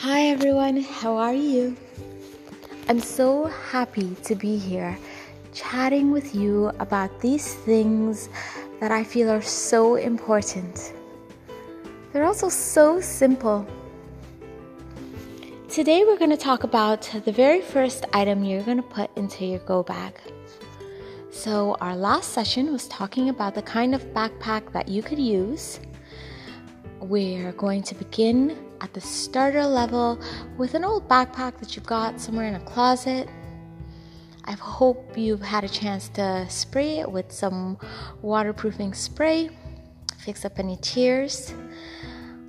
Hi everyone, how are you? I'm so happy to be here chatting with you about these things that I feel are so important. They're also so simple. Today we're going to talk about the very first item you're going to put into your go bag. So, our last session was talking about the kind of backpack that you could use. We're going to begin at the starter level with an old backpack that you've got somewhere in a closet. I hope you've had a chance to spray it with some waterproofing spray, fix up any tears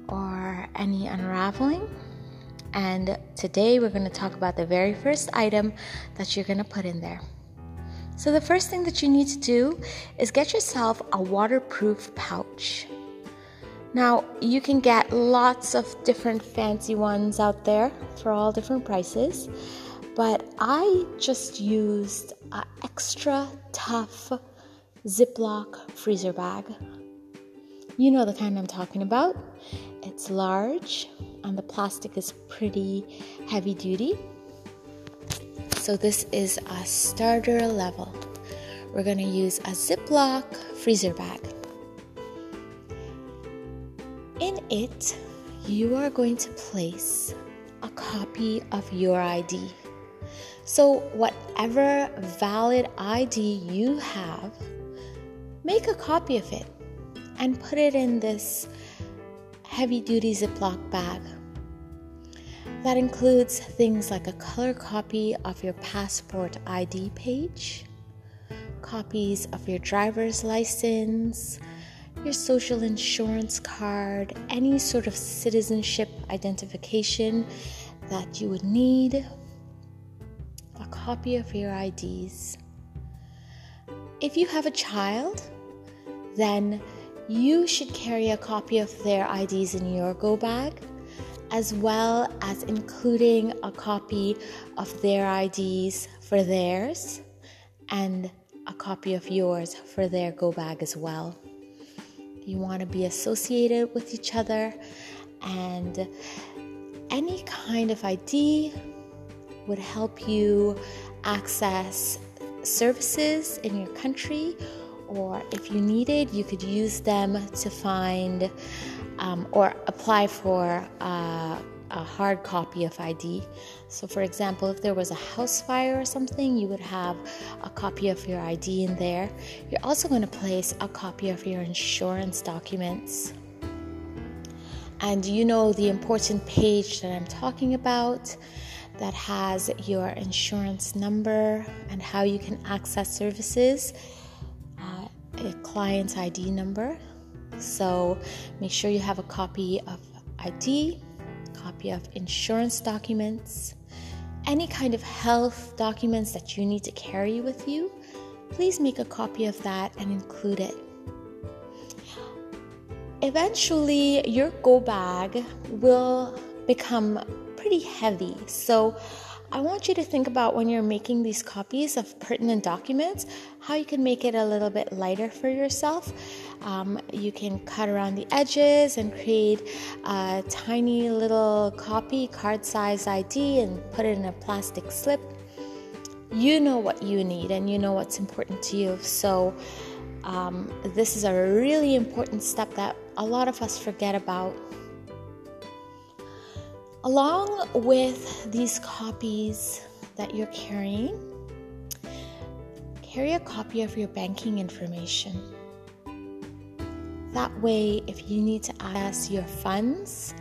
or any unraveling. And today we're going to talk about the very first item that you're going to put in there. So, the first thing that you need to do is get yourself a waterproof pouch. Now, you can get lots of different fancy ones out there for all different prices, but I just used an extra tough Ziploc freezer bag. You know the kind I'm talking about. It's large and the plastic is pretty heavy duty. So, this is a starter level. We're going to use a Ziploc freezer bag. In it, you are going to place a copy of your ID. So, whatever valid ID you have, make a copy of it and put it in this heavy duty Ziploc bag. That includes things like a color copy of your passport ID page, copies of your driver's license, your social insurance card, any sort of citizenship identification that you would need, a copy of your IDs. If you have a child, then you should carry a copy of their IDs in your go bag, as well as including a copy of their IDs for theirs and a copy of yours for their go bag as well. You want to be associated with each other, and any kind of ID would help you access services in your country, or if you needed, you could use them to find um, or apply for. Uh, a hard copy of ID. So, for example, if there was a house fire or something, you would have a copy of your ID in there. You're also going to place a copy of your insurance documents. And you know the important page that I'm talking about that has your insurance number and how you can access services, uh, a client's ID number. So make sure you have a copy of ID of insurance documents, any kind of health documents that you need to carry with you, please make a copy of that and include it. Eventually, your go bag will become pretty heavy. So, I want you to think about when you're making these copies of pertinent documents, how you can make it a little bit lighter for yourself. Um, you can cut around the edges and create a tiny little copy, card size ID, and put it in a plastic slip. You know what you need and you know what's important to you. So, um, this is a really important step that a lot of us forget about Along with these copies that you're carrying, carry a copy of your banking information. That way, if you need to access your funds,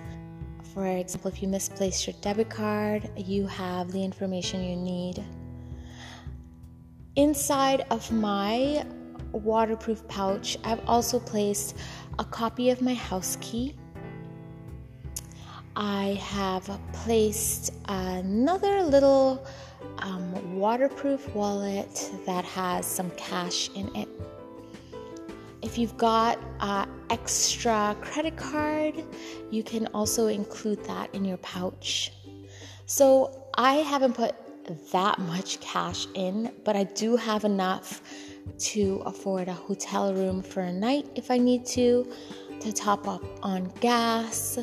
for example, if you misplaced your debit card, you have the information you need. Inside of my waterproof pouch, I've also placed a copy of my house key I have placed another little um, waterproof wallet that has some cash in it. If you've got an extra credit card, you can also include that in your pouch. So I haven't put that much cash in, but I do have enough to afford a hotel room for a night if I need to, to top up on gas,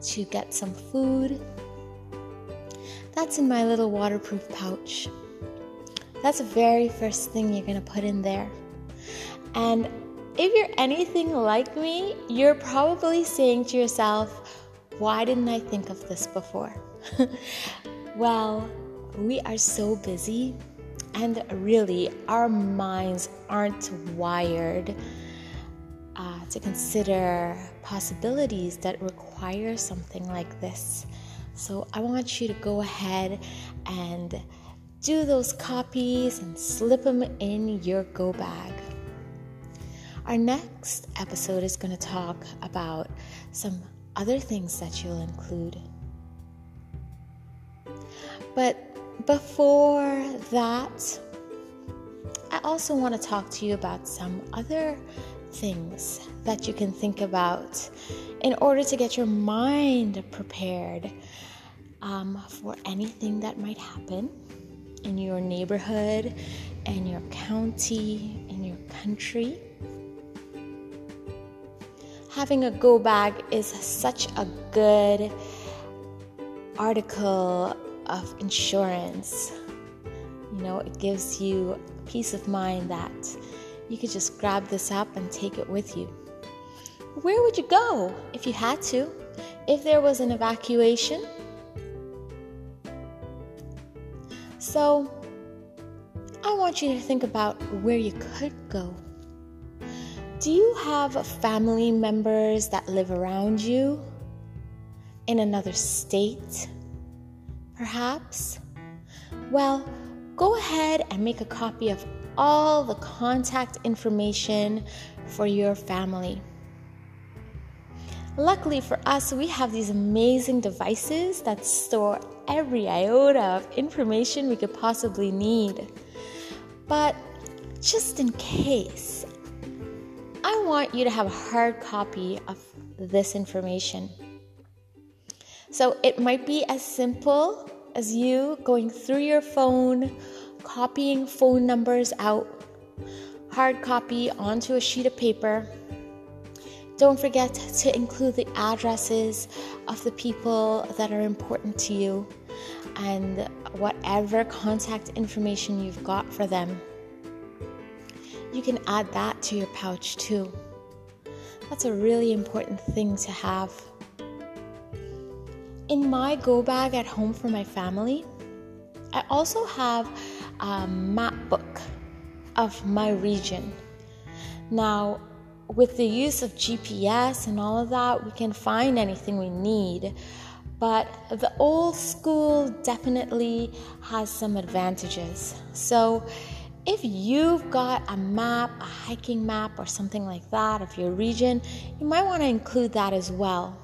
to get some food. That's in my little waterproof pouch. That's the very first thing you're to put in there. And if you're anything like me, you're probably saying to yourself, why didn't I think of this before? well, we are so busy, and really, our minds aren't wired uh, to consider possibilities that require something like this. So, I want you to go ahead and do those copies and slip them in your go bag. Our next episode is going to talk about some other things that you'll include. But before that, I also want to talk to you about some other things that you can think about in order to get your mind prepared um, for anything that might happen in your neighborhood, in your county, in your country having a go bag is such a good article of insurance. You know, it gives you peace of mind that you could just grab this up and take it with you. Where would you go if you had to? If there was an evacuation? So, I want you to think about where you could go do you have family members that live around you in another state? Perhaps? Well, go ahead and make a copy of all the contact information for your family. Luckily for us, we have these amazing devices that store every iota of information we could possibly need. But just in case, I want you to have a hard copy of this information. So it might be as simple as you going through your phone, copying phone numbers out, hard copy onto a sheet of paper. Don't forget to include the addresses of the people that are important to you and whatever contact information you've got for them you can add that to your pouch too. That's a really important thing to have. In my go bag at home for my family, I also have a map book of my region. Now, with the use of GPS and all of that, we can find anything we need. But the old school definitely has some advantages. So, if you've got a map, a hiking map, or something like that of your region, you might want to include that as well.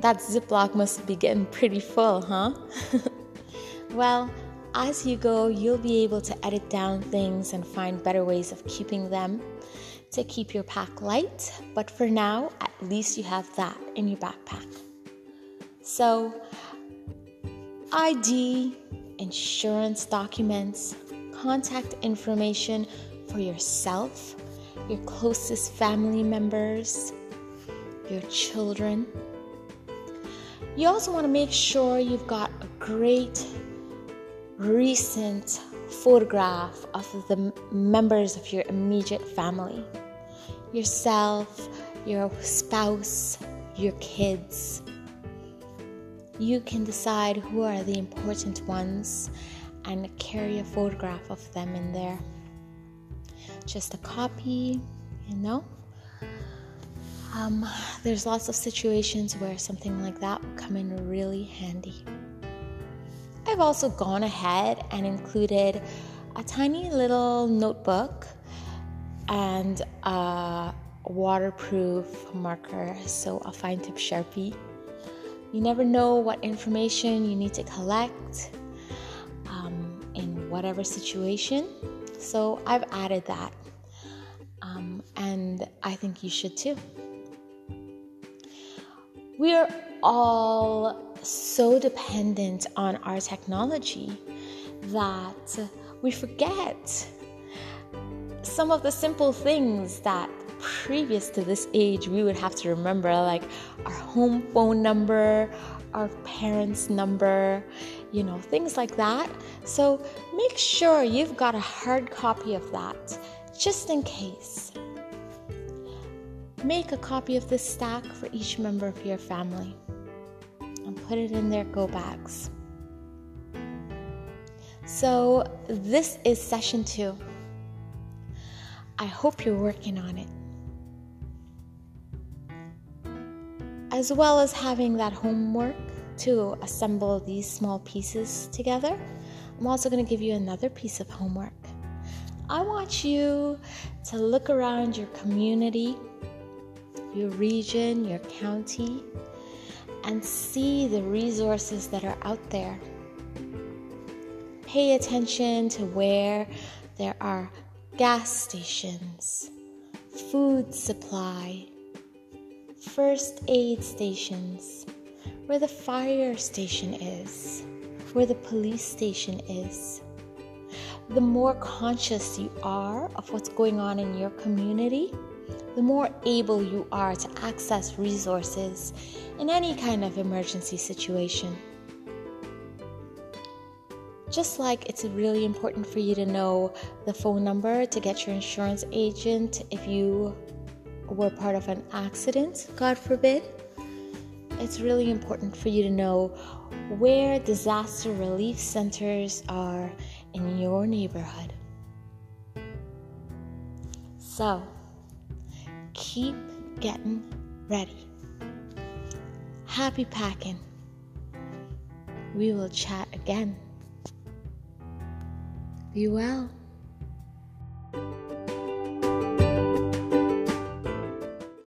That Ziploc must be getting pretty full, huh? well, as you go, you'll be able to edit down things and find better ways of keeping them to keep your pack light. But for now, at least you have that in your backpack. So, ID, insurance documents, contact information for yourself, your closest family members, your children. You also want to make sure you've got a great recent photograph of the members of your immediate family yourself, your spouse, your kids you can decide who are the important ones and carry a photograph of them in there. Just a copy, you know. Um, there's lots of situations where something like that would come in really handy. I've also gone ahead and included a tiny little notebook and a waterproof marker, so a fine tip sharpie you never know what information you need to collect um, in whatever situation. So I've added that. Um, and I think you should too. We are all so dependent on our technology that we forget some of the simple things that previous to this age, we would have to remember like our home phone number, our parents' number, you know, things like that. So make sure you've got a hard copy of that just in case. Make a copy of this stack for each member of your family and put it in their go bags. So, this is session two. I hope you're working on it. As well as having that homework to assemble these small pieces together, I'm also going to give you another piece of homework. I want you to look around your community, your region, your county, and see the resources that are out there. Pay attention to where there are gas stations, food supply, first aid stations, where the fire station is, where the police station is. The more conscious you are of what's going on in your community, the more able you are to access resources in any kind of emergency situation. Just like it's really important for you to know the phone number to get your insurance agent if you were part of an accident, God forbid, it's really important for you to know where disaster relief centers are in your neighborhood. So, keep getting ready. Happy packing. We will chat again. Be well.